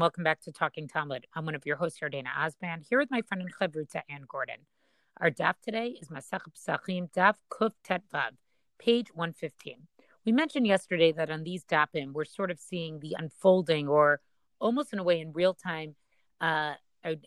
Welcome back to Talking Talmud. I'm one of your hosts, here, Dana Osband, here with my friend and Chavruta Ann Gordon. Our daf today is Masach Psachim Daf Kuf Tet Vav, page 115. We mentioned yesterday that on these dapim, we're sort of seeing the unfolding, or almost in a way in real time, uh,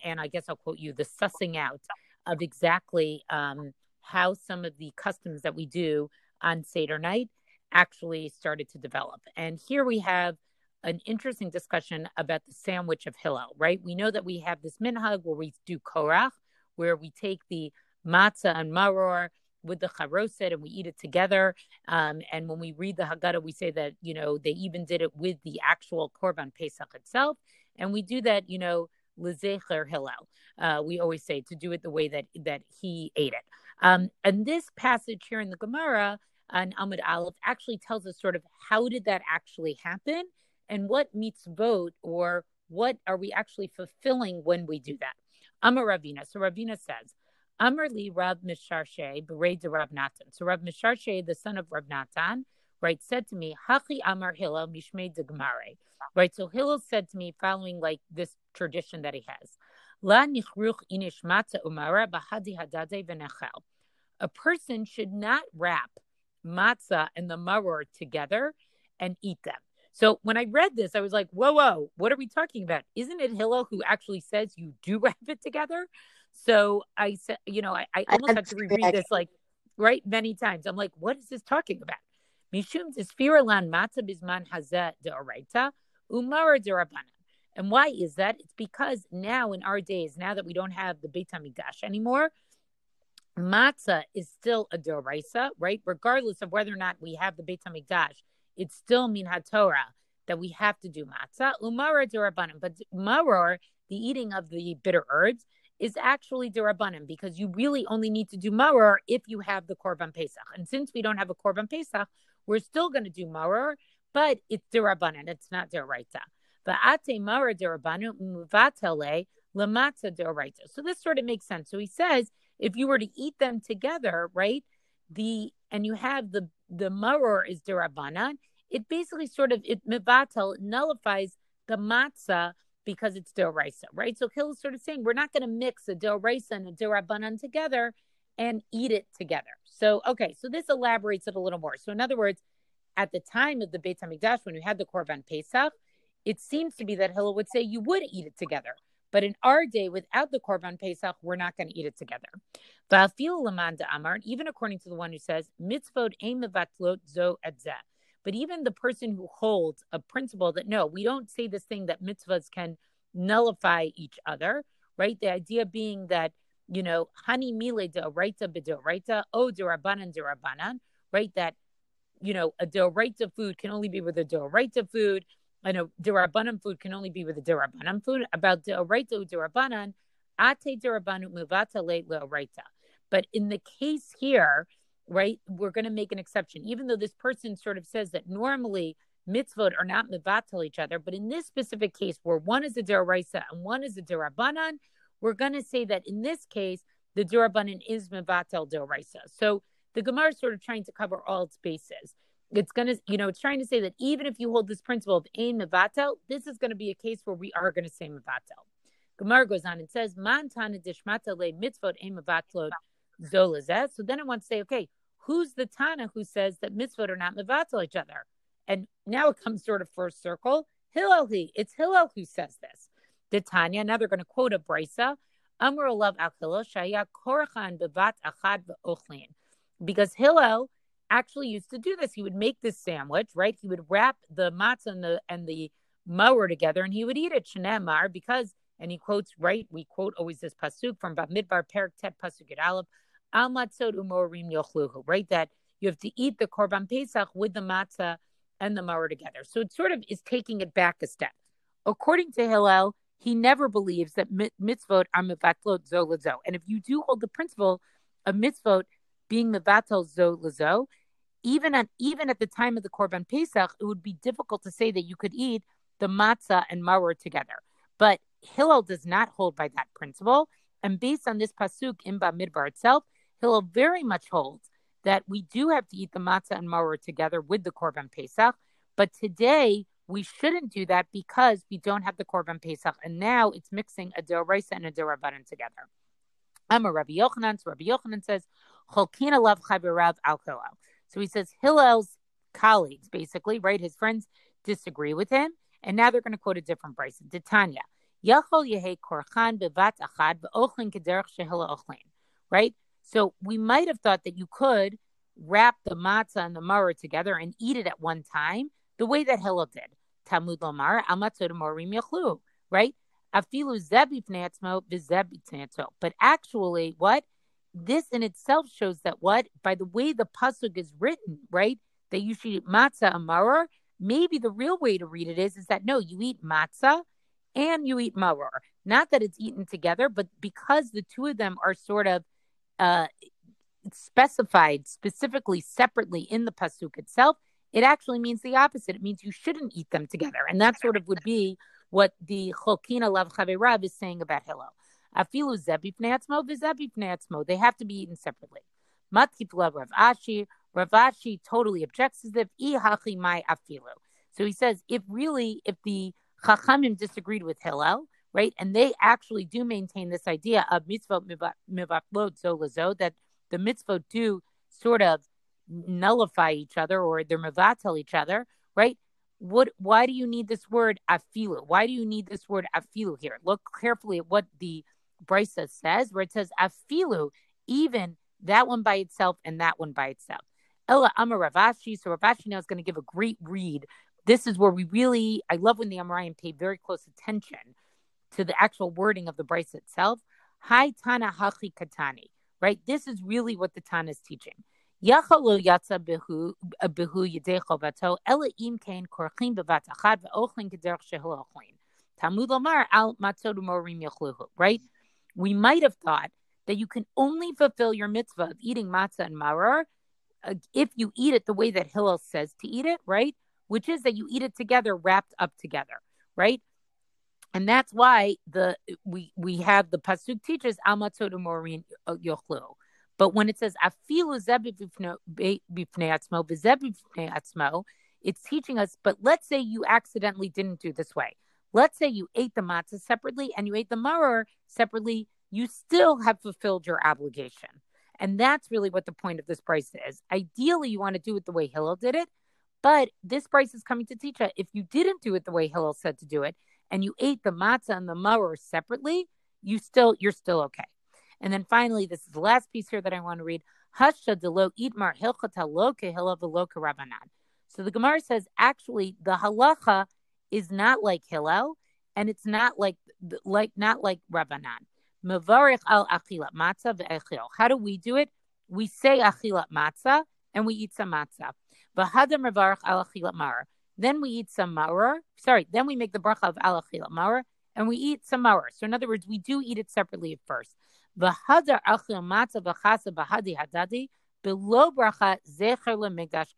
and I guess I'll quote you, the sussing out of exactly um, how some of the customs that we do on Seder night actually started to develop. And here we have an interesting discussion about the sandwich of Hillel, right? We know that we have this minhag where we do korech, where we take the matzah and maror with the charoset and we eat it together. Um, and when we read the Haggadah, we say that, you know, they even did it with the actual Korban Pesach itself. And we do that, you know, lezecher Hillel. Uh, we always say to do it the way that that he ate it. Um, and this passage here in the Gemara on Amud Aleph actually tells us sort of how did that actually happen and what mitzvot or what are we actually fulfilling when we do that? Amar Ravina. So Ravina says, Amar li Rav Mesharshya, Bered de Rav Natan. So Rav Mesharshya, the son of Rav Natan, right, said to me, Hachi Amar Hillel Mishmei de Gemare. Right, so Hillel said to me, following like this tradition that he has, La nichruch inish matza umara bahadi hadade v'nechel. A person should not wrap matzah and the maror together and eat them. So when I read this, I was like, whoa, whoa, what are we talking about? Isn't it Hillel who actually says you do wrap it together? So I said, you know, I, I almost had to reread this like right many times. I'm like, what is this talking about? Mishum lan matzah bisman hazeh deoraita umara derabanan. And why is that? It's because now in our days, now that we don't have the Beit Hamikdash anymore, matzah is still a doraisa, right? Regardless of whether or not we have the Beit Hamikdash it's still min Torah that we have to do matzah. Umara durabanim, but maror, the eating of the bitter herbs, is actually durabanim because you really only need to do maror if you have the korban pesach. And since we don't have a korban pesach, we're still going to do maror, but it's durabanim. It's not duraita. But ate maror durabanu muvatele lamatza duraita. So this sort of makes sense. So he says if you were to eat them together, right? The and you have the the maror is derabanan, it basically sort of it mevatel nullifies the matzah because it's deraisa, right? So Hill is sort of saying we're not going to mix a deraisa and a derabanan together and eat it together. So okay, so this elaborates it a little more. So in other words, at the time of the Beit Hamikdash, when we had the Korban Pesach, it seems to be that Hillel would say you would eat it together. But in our day, without the Korban Pesach, we're not going to eat it together. Even according to the one who says, mitzvot zo But even the person who holds a principle that no, we don't say this thing that mitzvahs can nullify each other, right? The idea being that, you know, hani mile de oraita bedoraita, o de rabbanan, right? That, you know, a deoraita food can only be with a deoraita food I know derabanan food can only be with a derabanan food. About deoraita derabanan, ate derabanu muvata le leoraita. But in the case here, right, we're going to make an exception, even though this person sort of says that normally mitzvot are not mivatal each other. But in this specific case, where one is a deraisa and one is a derabanan, we're going to say that in this case, the derabanan is mivatal deraisa. So the Gemara is sort of trying to cover all its bases it's going to, you know, it's trying to say that even if you hold this principle of ein mevatel, this is going to be a case where we are going to say mevatel. Gemara goes on and says, "Man tana dishmata le mitzvot ein mevatlot zolazet." So then I want to say, okay, who's the Tana who says that mitzvot are not mevatel each other? And now it comes sort of first circle. Hillel he, it's Hillel who says this. The Tanya. Now they're going to quote a brisa. Amr alav al shaya korachan bevat achad ve'ochlin, because Hillel actually used to do this. He would make this sandwich, right? He would wrap the matzah and the and the mower together, and he would eat it. Shenemar because, and he quotes right. We quote always this pasuk from Bamidbar Perak Tet pasuk at Aleph. Al matzot umorim yochluhu. Right, that you have to eat the korban pesach with the matzah and the mower together. So it sort of is taking it back a step. According to Hillel, he never believes that mitzvot are mevatlot zo lazo. And if you do hold the principle of mitzvot being mevatel zo lazo, even at even at the time of the Korban Pesach, it would be difficult to say that you could eat the matzah and maror together. But Hillel does not hold by that principle, and based on this pasuk in Bamidbar itself, Hillel very much holds that we do have to eat the matzah and maror together with the Korban Pesach. But today we shouldn't do that because we don't have the Korban Pesach. And now it's mixing a Doraisa and a Dorabanan together. I'm a Rabbi Yochanan. So Rabbi Yochanan says, Cholkina al So he says Hillel's colleagues, basically, right? His friends disagree with him. And now they're going to quote a different Braisa. Titania. Yachol korchan bevat achad. Right? So we might have thought that you could wrap the matzah and the maror together and eat it at one time, the way that Hillel did. Talmud lomar morim. Right? Afilu zebi v'zebi But actually, what? This in itself shows that what? By the way the pasuk is written, right? That you should eat matzah and maror. Maybe the real way to read it is, is that no, you eat matzah and you eat maror. Not that it's eaten together, but because the two of them are sort of uh, specified specifically separately in the pasuk itself, it actually means the opposite. It means you shouldn't eat them together, and that sort of would be what the Cholkina Lav Chaverav is saying about Hillel. Afilu zebipneatzmo v'zebipneatzmo. They have to be eaten separately. Matkipla Rav Ashi. Rav Ashi totally objects to this. Ihachi mai afilu. So he says, if really, if the Chachamim disagreed with Hillel, right, and they actually do maintain this idea of mitzvot mivatlot zolazo, that the mitzvot do sort of nullify each other or they're mevatel each other, right? What? Why do you need this word afilu? Why do you need this word afilu here? Look carefully at what the Brisa says, where it says afilu, even that one by itself and that one by itself. Ella Amar Rav Ashi. So Rav Ashi now is going to give a great read. This is where we really, I love when the Amoraim pay very close attention to the actual wording of the Brisa itself. Hi Tana Hachi Katani, right? This is really what the Tana is teaching. Uh, ela im kain al. Right? We might have thought that you can only fulfill your mitzvah of eating matzah and maror uh, if you eat it the way that Hillel says to eat it, right? Which is that you eat it together, wrapped up together, right? And that's why the we we have the pasuk teaches al matzod morim yochlu. But when it says afilu atzmo, it's teaching us. But let's say you accidentally didn't do this way. Let's say you ate the matzah separately and you ate the maror separately. You still have fulfilled your obligation. And that's really what the point of this Braisa is. Ideally, you want to do it the way Hillel did it. But this Braisa is coming to teach us if you didn't do it the way Hillel said to do it, and you ate the matzah and the maror separately, you still you're still okay. And then finally, this is the last piece here that I want to read. Hasha delo itmar hilchata loke hilav rabbanan. So the Gemara says actually the halacha is not like Hillel, and it's not like like not like Rabbanan. Mavarich al achilat matzah ve'echil. How do we do it? We say achilat matzah and we eat some matzah. V'hadam mavarich al achilat mar. Then we eat some maror. Sorry, then we make the bracha of al achilat maror and we eat some maror. So in other words, we do eat it separately at first. V'hadar achil matzah v'chasa b'hadi hadadi below bracha zecher lemigdash.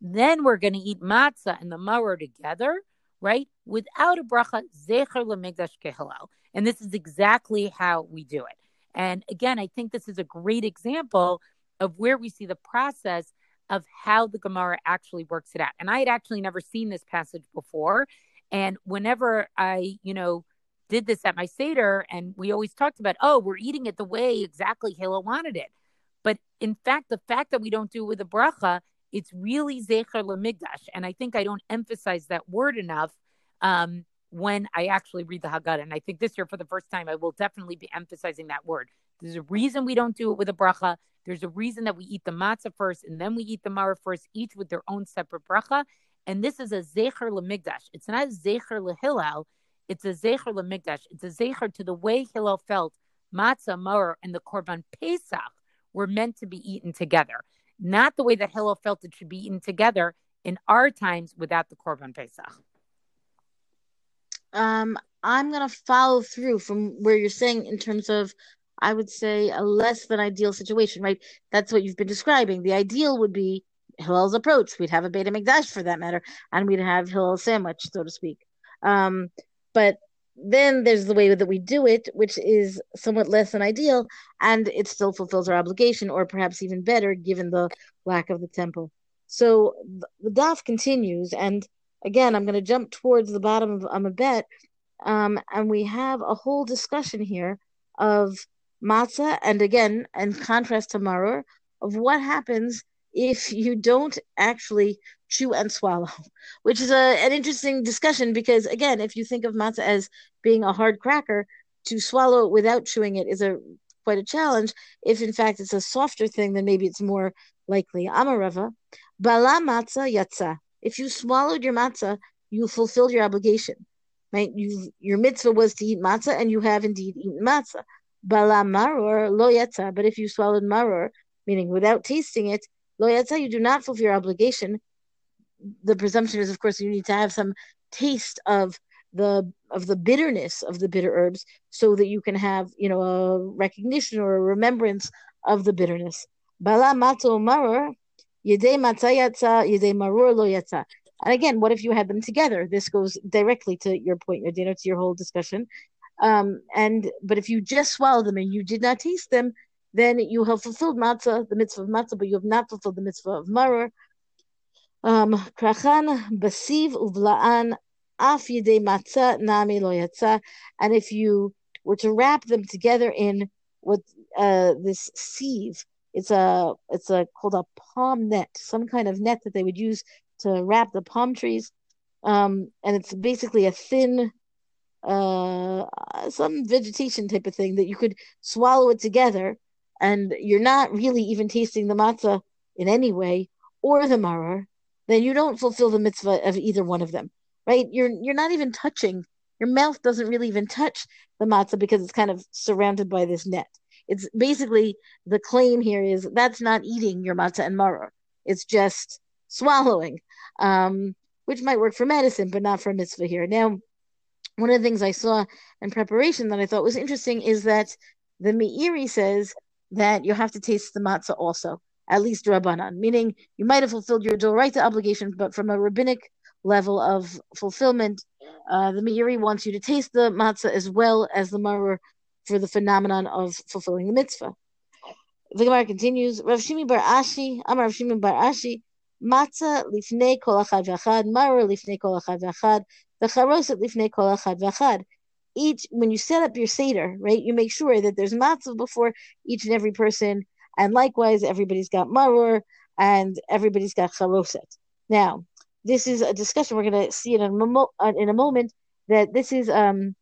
Then we're going to eat matzah and the maror together, right? Without a bracha zecher lemigdash kehilel. And this is exactly how we do it. And again, I think this is a great example of where we see the process of how the Gemara actually works it out. And I had actually never seen this passage before. And whenever I, you know, did this at my Seder, and we always talked about, oh, we're eating it the way exactly Hillel wanted it. But in fact, the fact that we don't do it with a bracha, it's really Zecher Lamigdash. And I think I don't emphasize that word enough um, when I actually read the Haggadah. And I think this year, for the first time, I will definitely be emphasizing that word. There's a reason we don't do it with a bracha. There's a reason that we eat the matzah first and then we eat the maror first, each with their own separate bracha. And this is a Zecher Lamigdash. It's not a Zecher Lahillel it's a zecher lemikdash. It's a zecher to the way Hillel felt matzah, maror, and the korban pesach were meant to be eaten together, not the way that Hillel felt it should be eaten together in our times without the korban pesach. Um, I'm gonna follow through from where you're saying in terms of, I would say, a less than ideal situation, right? That's what you've been describing. The ideal would be Hillel's approach. We'd have a Beit HaMikdash for that matter, and we'd have Hillel's sandwich, so to speak. Um, but then there's the way that we do it, which is somewhat less than ideal, and it still fulfills our obligation, or perhaps even better, given the lack of the temple. So the daf continues, and again, I'm going to jump towards the bottom of Amud Bet, um, and we have a whole discussion here of matzah, and again, in contrast to maror, of what happens if you don't actually chew and swallow, which is a, an interesting discussion because, again, if you think of matzah as being a hard cracker, to swallow it without chewing it is a quite a challenge. If in fact it's a softer thing, then maybe it's more likely. Amarava, bala matzah yatsa. If you swallowed your matzah, you fulfilled your obligation. Right? You your mitzvah was to eat matzah, and you have indeed eaten matzah. Bala maror lo yatsa. But if you swallowed maror, meaning without tasting it, lo yatsa, you do not fulfill your obligation. The presumption is, of course, you need to have some taste of the of the bitterness of the bitter herbs so that you can have you know a recognition or a remembrance of the bitterness. Bala mato maror yedei matzayatza yedei maror lo and again what if you had them together? This goes directly to your point your dinner to your whole discussion. Um, and but if you just swallow them and you did not taste them then you have fulfilled matzah the mitzvah of matzah but you have not fulfilled the mitzvah of maror um, krachan basiv uvlaan af yedei matzah nami lo. And if you were to wrap them together in what uh, this sieve, it's a it's a called a palm net, some kind of net that they would use to wrap the palm trees. Um, and it's basically a thin uh, some vegetation type of thing that you could swallow it together, and you're not really even tasting the matzah in any way or the maror, then you don't fulfill the mitzvah of either one of them right? You're you're not even touching. Your mouth doesn't really even touch the matzah because it's kind of surrounded by this net. It's basically the claim here is that's not eating your matzah and maror. It's just swallowing, um, which might work for medicine, but not for mitzvah here. Now, one of the things I saw in preparation that I thought was interesting is that the Meiri says that you have to taste the matzah also, at least Rabbanan, meaning you might have fulfilled your Doraita obligation, but from a rabbinic level of fulfillment. Uh, the Meiri wants you to taste the matzah as well as the maror for the phenomenon of fulfilling the mitzvah. The Gemara continues, Rav Shimi bar Ashi, Amar Rav Shimi bar Ashi, matzah lifnei kol achad v'achad, maror lifnei kol achad v'achad, the charoset lifnei kol achad v'achad. Each, when you set up your seder, right, you make sure that there's matzah before each and every person, and likewise, everybody's got maror, and everybody's got charoset. Now, this is a discussion we're going to see in a, uh, in a moment that this is um,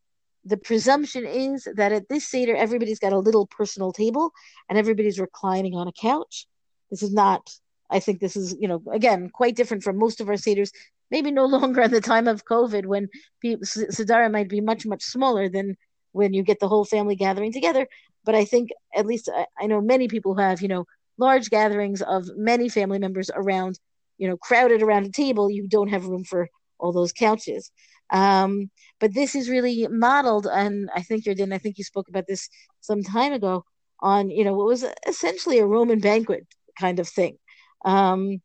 the presumption is that at this seder everybody's got a little personal table and everybody's reclining on a couch this is not i think this is you know again quite different from most of our seders maybe no longer at the time of covid when people sedara might be much much smaller than when you get the whole family gathering together but i think at least I, I know many people who have you know large gatherings of many family members around you know, crowded around a table, you don't have room for all those couches. Um, but this is really modeled, and I think you're I think you spoke about this some time ago on, you know, what was essentially a Roman banquet kind of thing. Um,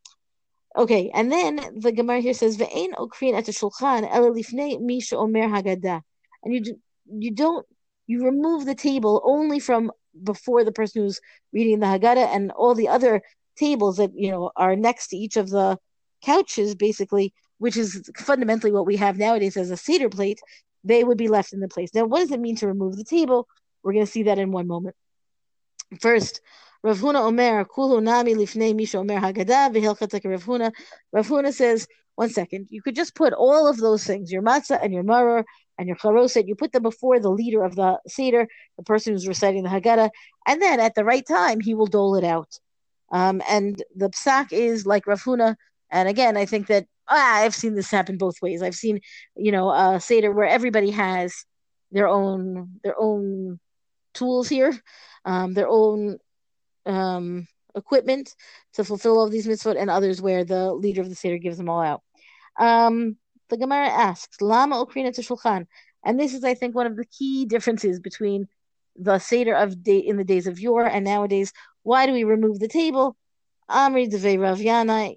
okay, and then the Gemara here says, "Ve'ein okrin et shulchan lifnei misha omer haggadah," and you do, you don't you remove the table only from before the person who's reading the Haggadah and all the other tables that you know are next to each of the couches, basically, which is fundamentally what we have nowadays as a seder plate, they would be left in the place. Now, what does it mean to remove the table? We're going to see that in one moment. First, Rav Huna Omer, Kulu Nami Lifnei Misha Omer Haggadah, Vihilchatek Rav Huna. Rav Huna says, one second, you could just put all of those things, your matzah and your maror and your charoset, you put them before the leader of the Seder, the person who's reciting the Haggadah, and then at the right time, he will dole it out. Um, and the psak is like Rav Huna. And again, I think that ah, I've seen this happen both ways. I've seen, you know, a seder where everybody has their own their own tools here, um, their own um, equipment to fulfill all these mitzvot, and others where the leader of the seder gives them all out. Um, the Gemara asks, "Lama okrina to shulchan," and this is, I think, one of the key differences between the seder of day in the days of yore and nowadays why do we remove the table? Amri Ravyana,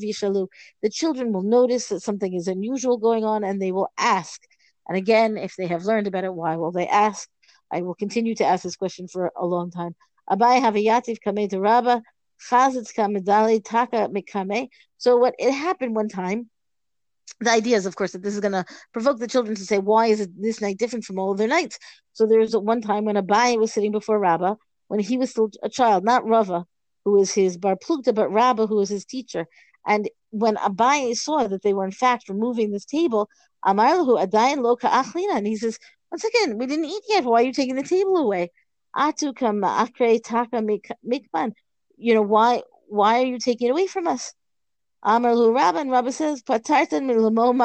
Vishalu. The children will notice that something is unusual going on and they will ask. And again, if they have learned about it, why will they ask? I will continue to ask this question for a long time. Abai Havayativ to Rabba, medali taka mikame. So what it happened one time, the idea is, of course, that this is going to provoke the children to say, why is this night different from all other nights? So there was one time when Abai was sitting before Rabbah, when he was still a child, not Rava, who was his bar plukta, but Rabbah, who was his teacher. And when Abai saw that they were in fact removing this table, Amarlahu Adayin Loka Achlina, and he says, once again, we didn't eat yet. Why are you taking the table away? Atu akre taka mikman. You know why? Why are you taking it away from us? Amarlu Rabba and Rabba says patartan milomar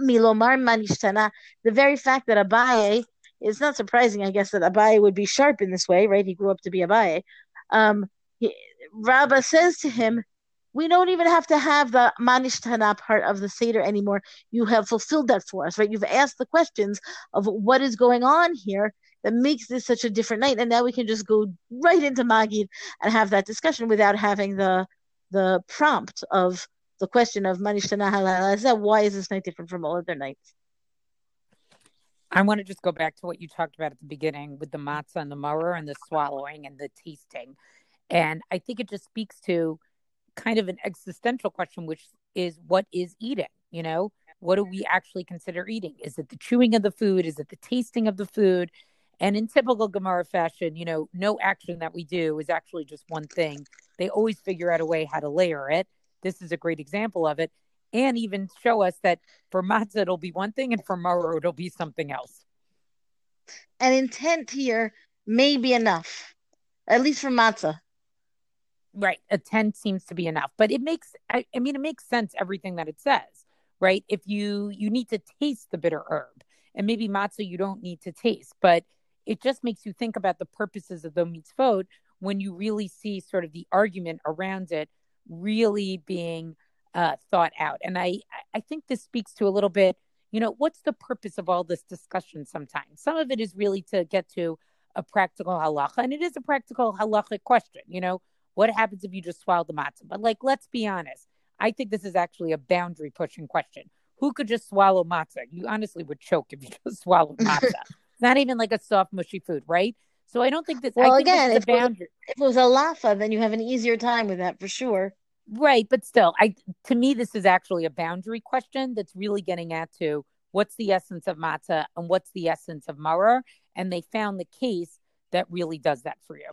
manishtana. The very fact that Abaye it's not surprising, I guess, that Abaye would be sharp in this way, right? He grew up to be Abaye. Um, he, Rabba says to him, we don't even have to have the manishtana part of the Seder anymore. You have fulfilled that for us, right? You've asked the questions of what is going on here that makes this such a different night. And now we can just go right into Magid and have that discussion without having the the prompt of the question of manishtana halal. Why is this night different from all other nights? I want to just go back to what you talked about at the beginning with the matzah and the maror and the swallowing and the tasting. And I think it just speaks to kind of an existential question, which is what is eating? You know, what do we actually consider eating? Is it the chewing of the food? Is it the tasting of the food? And in typical Gemara fashion, you know, no action that we do is actually just one thing. They always figure out a way how to layer it. This is a great example of it. And even show us that for matzah, it'll be one thing, and for maror, it'll be something else. An intent here may be enough, at least for matzah. Right. A 10 seems to be enough. But it makes I, I mean it makes sense everything that it says, right? If you you need to taste the bitter herb. And maybe matzah you don't need to taste, but it just makes you think about the purposes of the mitzvot when you really see sort of the argument around it really being uh, thought out. And I, I think this speaks to a little bit, you know, what's the purpose of all this discussion sometimes? Some of it is really to get to a practical halacha, and it is a practical halachic question, you know, what happens if you just swallow the matzah? But like, let's be honest. I think this is actually a boundary pushing question. Who could just swallow matzah? You honestly would choke if you just swallowed matzah. Not even like a soft, mushy food, right? So I don't think this. Well, think again, this if, boundary. It was, if it was a lafa, then you have an easier time with that for sure. Right, but still, I to me this is actually a boundary question that's really getting at to what's the essence of matzah and what's the essence of maror, and they found the case that really does that for you.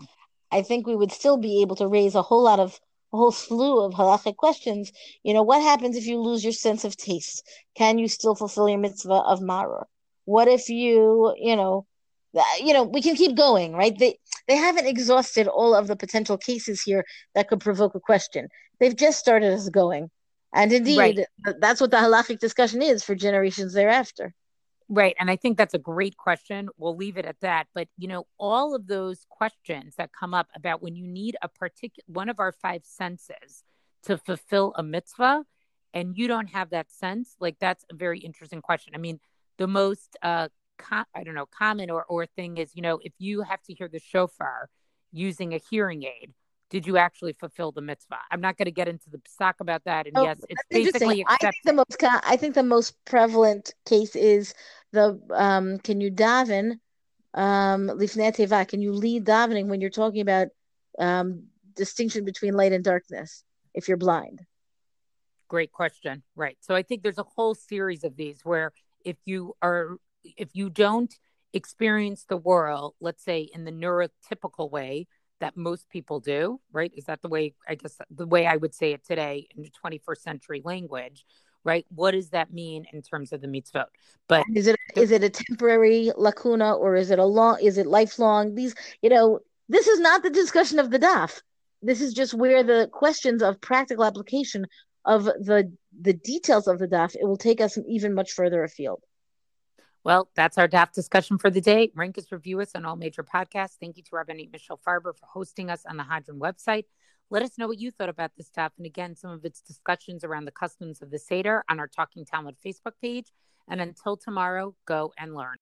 I think we would still be able to raise a whole lot of a whole slew of halachic questions. You know, what happens if you lose your sense of taste? Can you still fulfill your mitzvah of maror? What if you, you know, uh, you know, we can keep going, right? They they haven't exhausted all of the potential cases here that could provoke a question. They've just started us going. And indeed, right. that's what the halachic discussion is for generations thereafter. Right. And I think that's a great question. We'll leave it at that. But, you know, all of those questions that come up about when you need a particular one of our five senses to fulfill a mitzvah and you don't have that sense, like that's a very interesting question. I mean, the most, uh, com- I don't know, common or, or thing is, you know, if you have to hear the shofar using a hearing aid, did you actually fulfill the mitzvah? I'm not going to get into the stock about that. And oh, yes, it's basically I think the most I think the most prevalent case is the um, can you daven um, Can you lead davening when you're talking about um, distinction between light and darkness if you're blind? Great question. Right. So I think there's a whole series of these where if you are if you don't experience the world, let's say in the neurotypical way, that most people do, right? Is that the way, I guess, the way I would say it today in the 21st century language, right? What does that mean in terms of the mitzvot? But is it is it a temporary lacuna or is it a long? Is it lifelong? These, you know, this is not the discussion of the daf. This is just where the questions of practical application of the the details of the daf it will take us even much further afield. Well, that's our DAF discussion for the day. Rank us, review us on all major podcasts. Thank you to Rabbanit Michelle Farber for hosting us on the Hadran website. Let us know what you thought about this stuff. And again, some of its discussions around the customs of the Seder on our Talking Talmud Facebook page. And until tomorrow, go and learn.